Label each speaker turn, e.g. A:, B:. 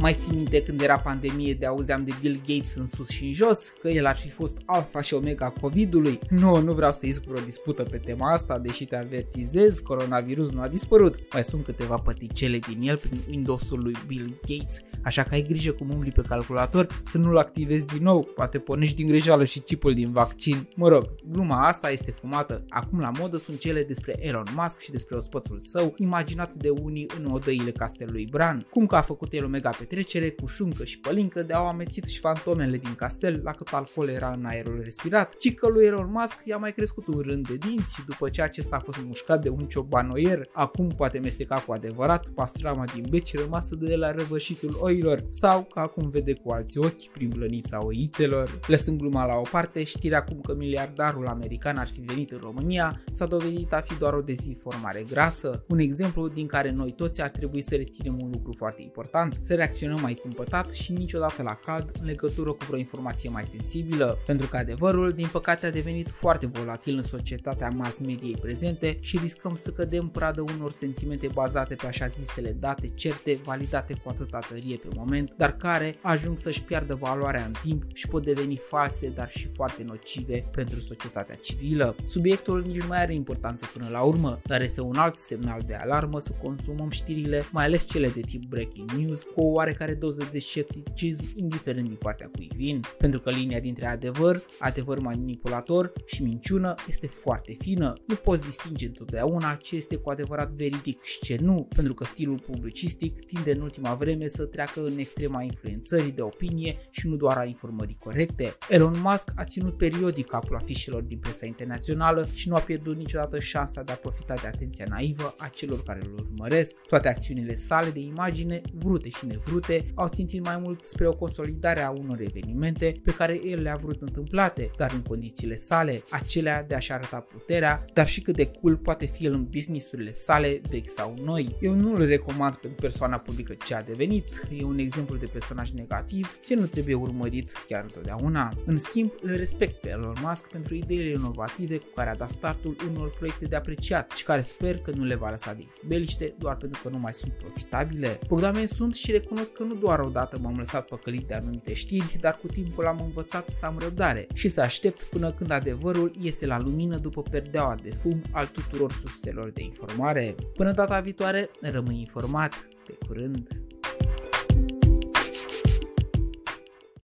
A: Mai ții minte când era pandemie de auzeam de Bill Gates în sus și în jos, că el ar fi fost alfa și omega COVID-ului? Nu, nu vreau să isc vreo dispută pe tema asta, deși te avertizez, coronavirus nu a dispărut. Mai sunt câteva păticele din el prin Windows-ul lui Bill Gates, așa că ai grijă cum umbli pe calculator să nu-l activezi din nou, poate pornești din greșeală și chipul din vaccin. Mă rog, gluma asta este fumată. Acum la modă sunt cele despre Elon Musk și despre ospățul său, imaginat de unii în odăile castelului Bran, cum că a făcut el o mega petrecere cu șuncă și pălincă de au amețit și fantomele din castel la cât alcool era în aerul respirat, ci că lui Elon Musk i-a mai crescut un rând de dinți după ce acesta a fost mușcat de un ciobanoier, acum poate mesteca cu adevărat pastrama din beci rămasă de la răvășitul oilor sau că acum vede cu alți ochi prin blănița oițelor. Lăsând gluma la o parte, știrea cum că miliardarul american ar fi venit în România s-a dovedit a fi doar o dezinformare grasă, un exemplu din care noi toți ar trebui să reținem un lucru foarte important, să reacționăm mai cumpătat și niciodată la cald în legătură cu vreo informație mai sensibilă, pentru că adevărul, din păcate, a devenit foarte volatil în societatea mass mediei prezente și riscăm să cădem pradă unor sentimente bazate pe așa zisele date certe, validate cu atâta tărie pe moment, dar care ajung să-și piardă valoarea în timp și pot deveni false, dar și foarte nocive pentru societatea civilă. Subiectul nici nu mai are importanță până la urmă, dar este un alt semnal de alarmă să consumăm știrile, mai ales cele de tip breaking news, cu o oarecare doză de scepticism, indiferent din partea cui vin, pentru că linia dintre adevăr, adevăr manipulator și minciună este foarte fină. Nu poți distinge întotdeauna ce este cu adevărat veridic și ce nu, pentru că stilul publicistic tinde în ultima vreme să treacă în extrema influențării de opinie și nu doar a informării corecte. Elon Musk a ținut periodic capul afișelor din presa internațională și nu a pierdut niciodată șansa de a profita de atenția naivă a celor care îl urmăresc. Toate acțiunile sale de imagine, vrute și nevrute, au țintit mai mult spre o consolidare a unor evenimente pe care el le-a vrut întâmplate, dar în condițiile sale, acelea de a-și arăta puterea, dar și cât de cool poate fi el în businessurile sale, vechi sau noi. Eu nu îl recomand pentru persoana publică ce a devenit, e un exemplu de personaj negativ ce nu trebuie urmărit chiar întotdeauna. În schimb, îl respect pe Elon Musk pentru ideile inovative cu care a dat startul unor proiecte de apreciat și care sper că nu le va lăsa de izbeliște doar pentru că nu mai sunt profitabile. Bogdamen sunt și recunosc că nu doar odată m-am lăsat păcălit de anumite știri, dar cu timpul am învățat să am răbdare și să aștept până când adevărul iese la lumină după perdeaua de fum al tuturor surselor de informare. Până data viitoare, rămâi informat. Pe curând!